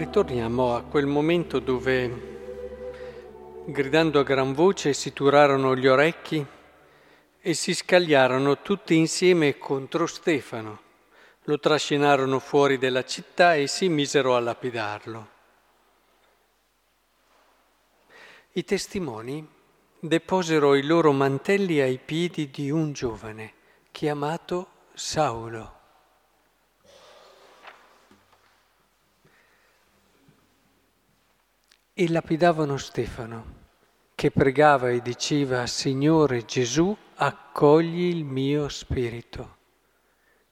Ritorniamo a quel momento dove, gridando a gran voce, si turarono gli orecchi e si scagliarono tutti insieme contro Stefano. Lo trascinarono fuori della città e si misero a lapidarlo. I testimoni deposero i loro mantelli ai piedi di un giovane chiamato Saulo. E lapidavano Stefano, che pregava e diceva, Signore Gesù, accogli il mio spirito.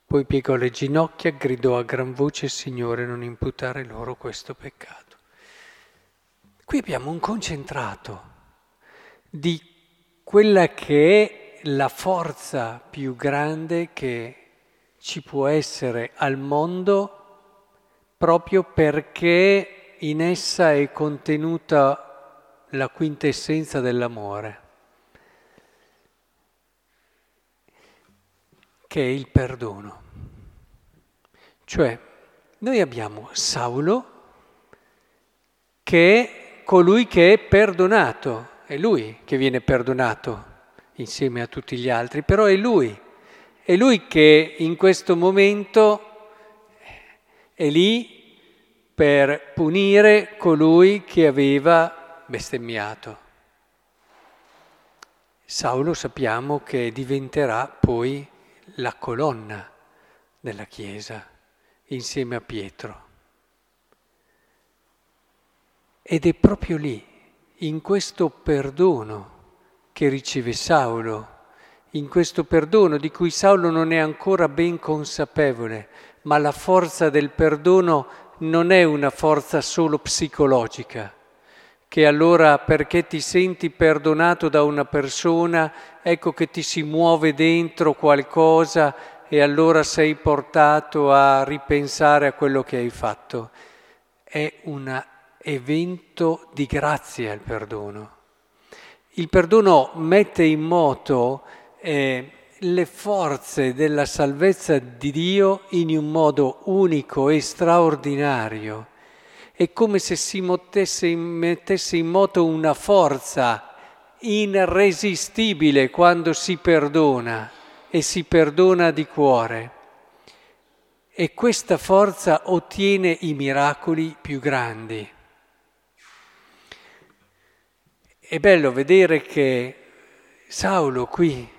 Poi piegò le ginocchia, gridò a gran voce, Signore, non imputare loro questo peccato. Qui abbiamo un concentrato di quella che è la forza più grande che ci può essere al mondo proprio perché in essa è contenuta la quintessenza dell'amore, che è il perdono. Cioè, noi abbiamo Saulo che è colui che è perdonato, è lui che viene perdonato insieme a tutti gli altri, però è lui, è lui che in questo momento è lì per punire colui che aveva bestemmiato. Saulo sappiamo che diventerà poi la colonna della Chiesa insieme a Pietro. Ed è proprio lì, in questo perdono che riceve Saulo, in questo perdono di cui Saulo non è ancora ben consapevole, ma la forza del perdono non è una forza solo psicologica, che allora perché ti senti perdonato da una persona, ecco che ti si muove dentro qualcosa e allora sei portato a ripensare a quello che hai fatto. È un evento di grazia il perdono. Il perdono mette in moto eh, le forze della salvezza di Dio in un modo unico e straordinario. È come se si mettesse mettesse in moto una forza irresistibile quando si perdona e si perdona di cuore. E questa forza ottiene i miracoli più grandi. È bello vedere che Saulo qui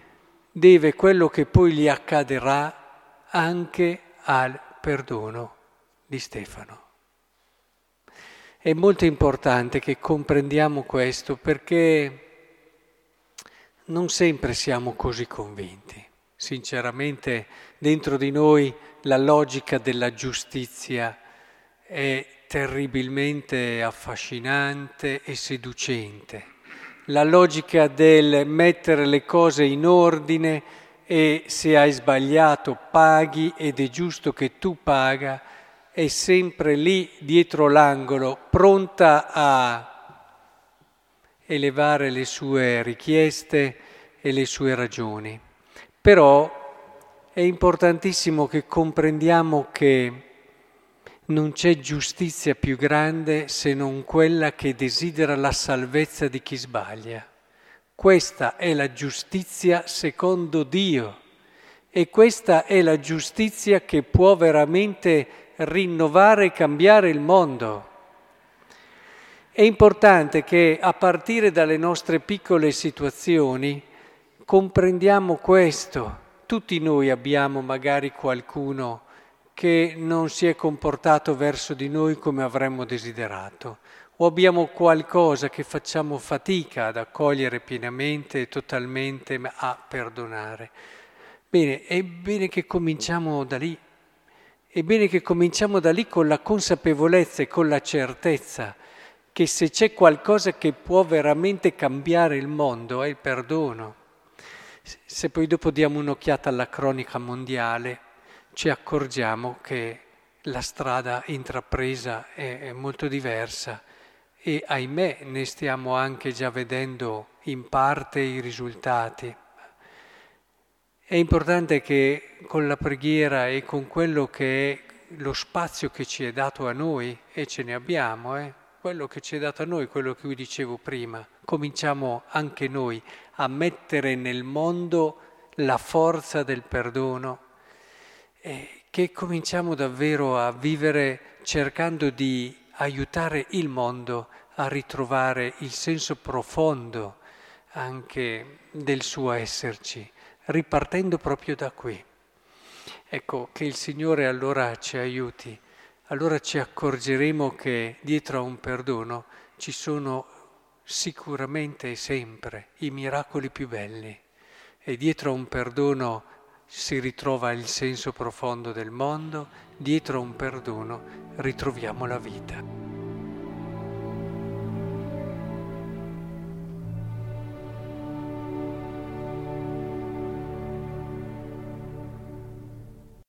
deve quello che poi gli accadrà anche al perdono di Stefano. È molto importante che comprendiamo questo perché non sempre siamo così convinti. Sinceramente dentro di noi la logica della giustizia è terribilmente affascinante e seducente la logica del mettere le cose in ordine e se hai sbagliato paghi ed è giusto che tu paga, è sempre lì dietro l'angolo, pronta a elevare le sue richieste e le sue ragioni. Però è importantissimo che comprendiamo che non c'è giustizia più grande se non quella che desidera la salvezza di chi sbaglia. Questa è la giustizia secondo Dio e questa è la giustizia che può veramente rinnovare e cambiare il mondo. È importante che a partire dalle nostre piccole situazioni comprendiamo questo. Tutti noi abbiamo magari qualcuno che non si è comportato verso di noi come avremmo desiderato, o abbiamo qualcosa che facciamo fatica ad accogliere pienamente e totalmente a perdonare. Bene, è bene che cominciamo da lì, è bene che cominciamo da lì con la consapevolezza e con la certezza che se c'è qualcosa che può veramente cambiare il mondo è il perdono. Se poi dopo diamo un'occhiata alla cronica mondiale, ci accorgiamo che la strada intrapresa è, è molto diversa e ahimè ne stiamo anche già vedendo in parte i risultati. È importante che con la preghiera e con quello che è lo spazio che ci è dato a noi, e ce ne abbiamo, eh, quello che ci è dato a noi, quello che vi dicevo prima, cominciamo anche noi a mettere nel mondo la forza del perdono, e che cominciamo davvero a vivere cercando di aiutare il mondo a ritrovare il senso profondo anche del suo esserci, ripartendo proprio da qui. Ecco, che il Signore allora ci aiuti, allora ci accorgeremo che dietro a un perdono ci sono sicuramente e sempre i miracoli più belli e dietro a un perdono si ritrova il senso profondo del mondo, dietro un perdono ritroviamo la vita.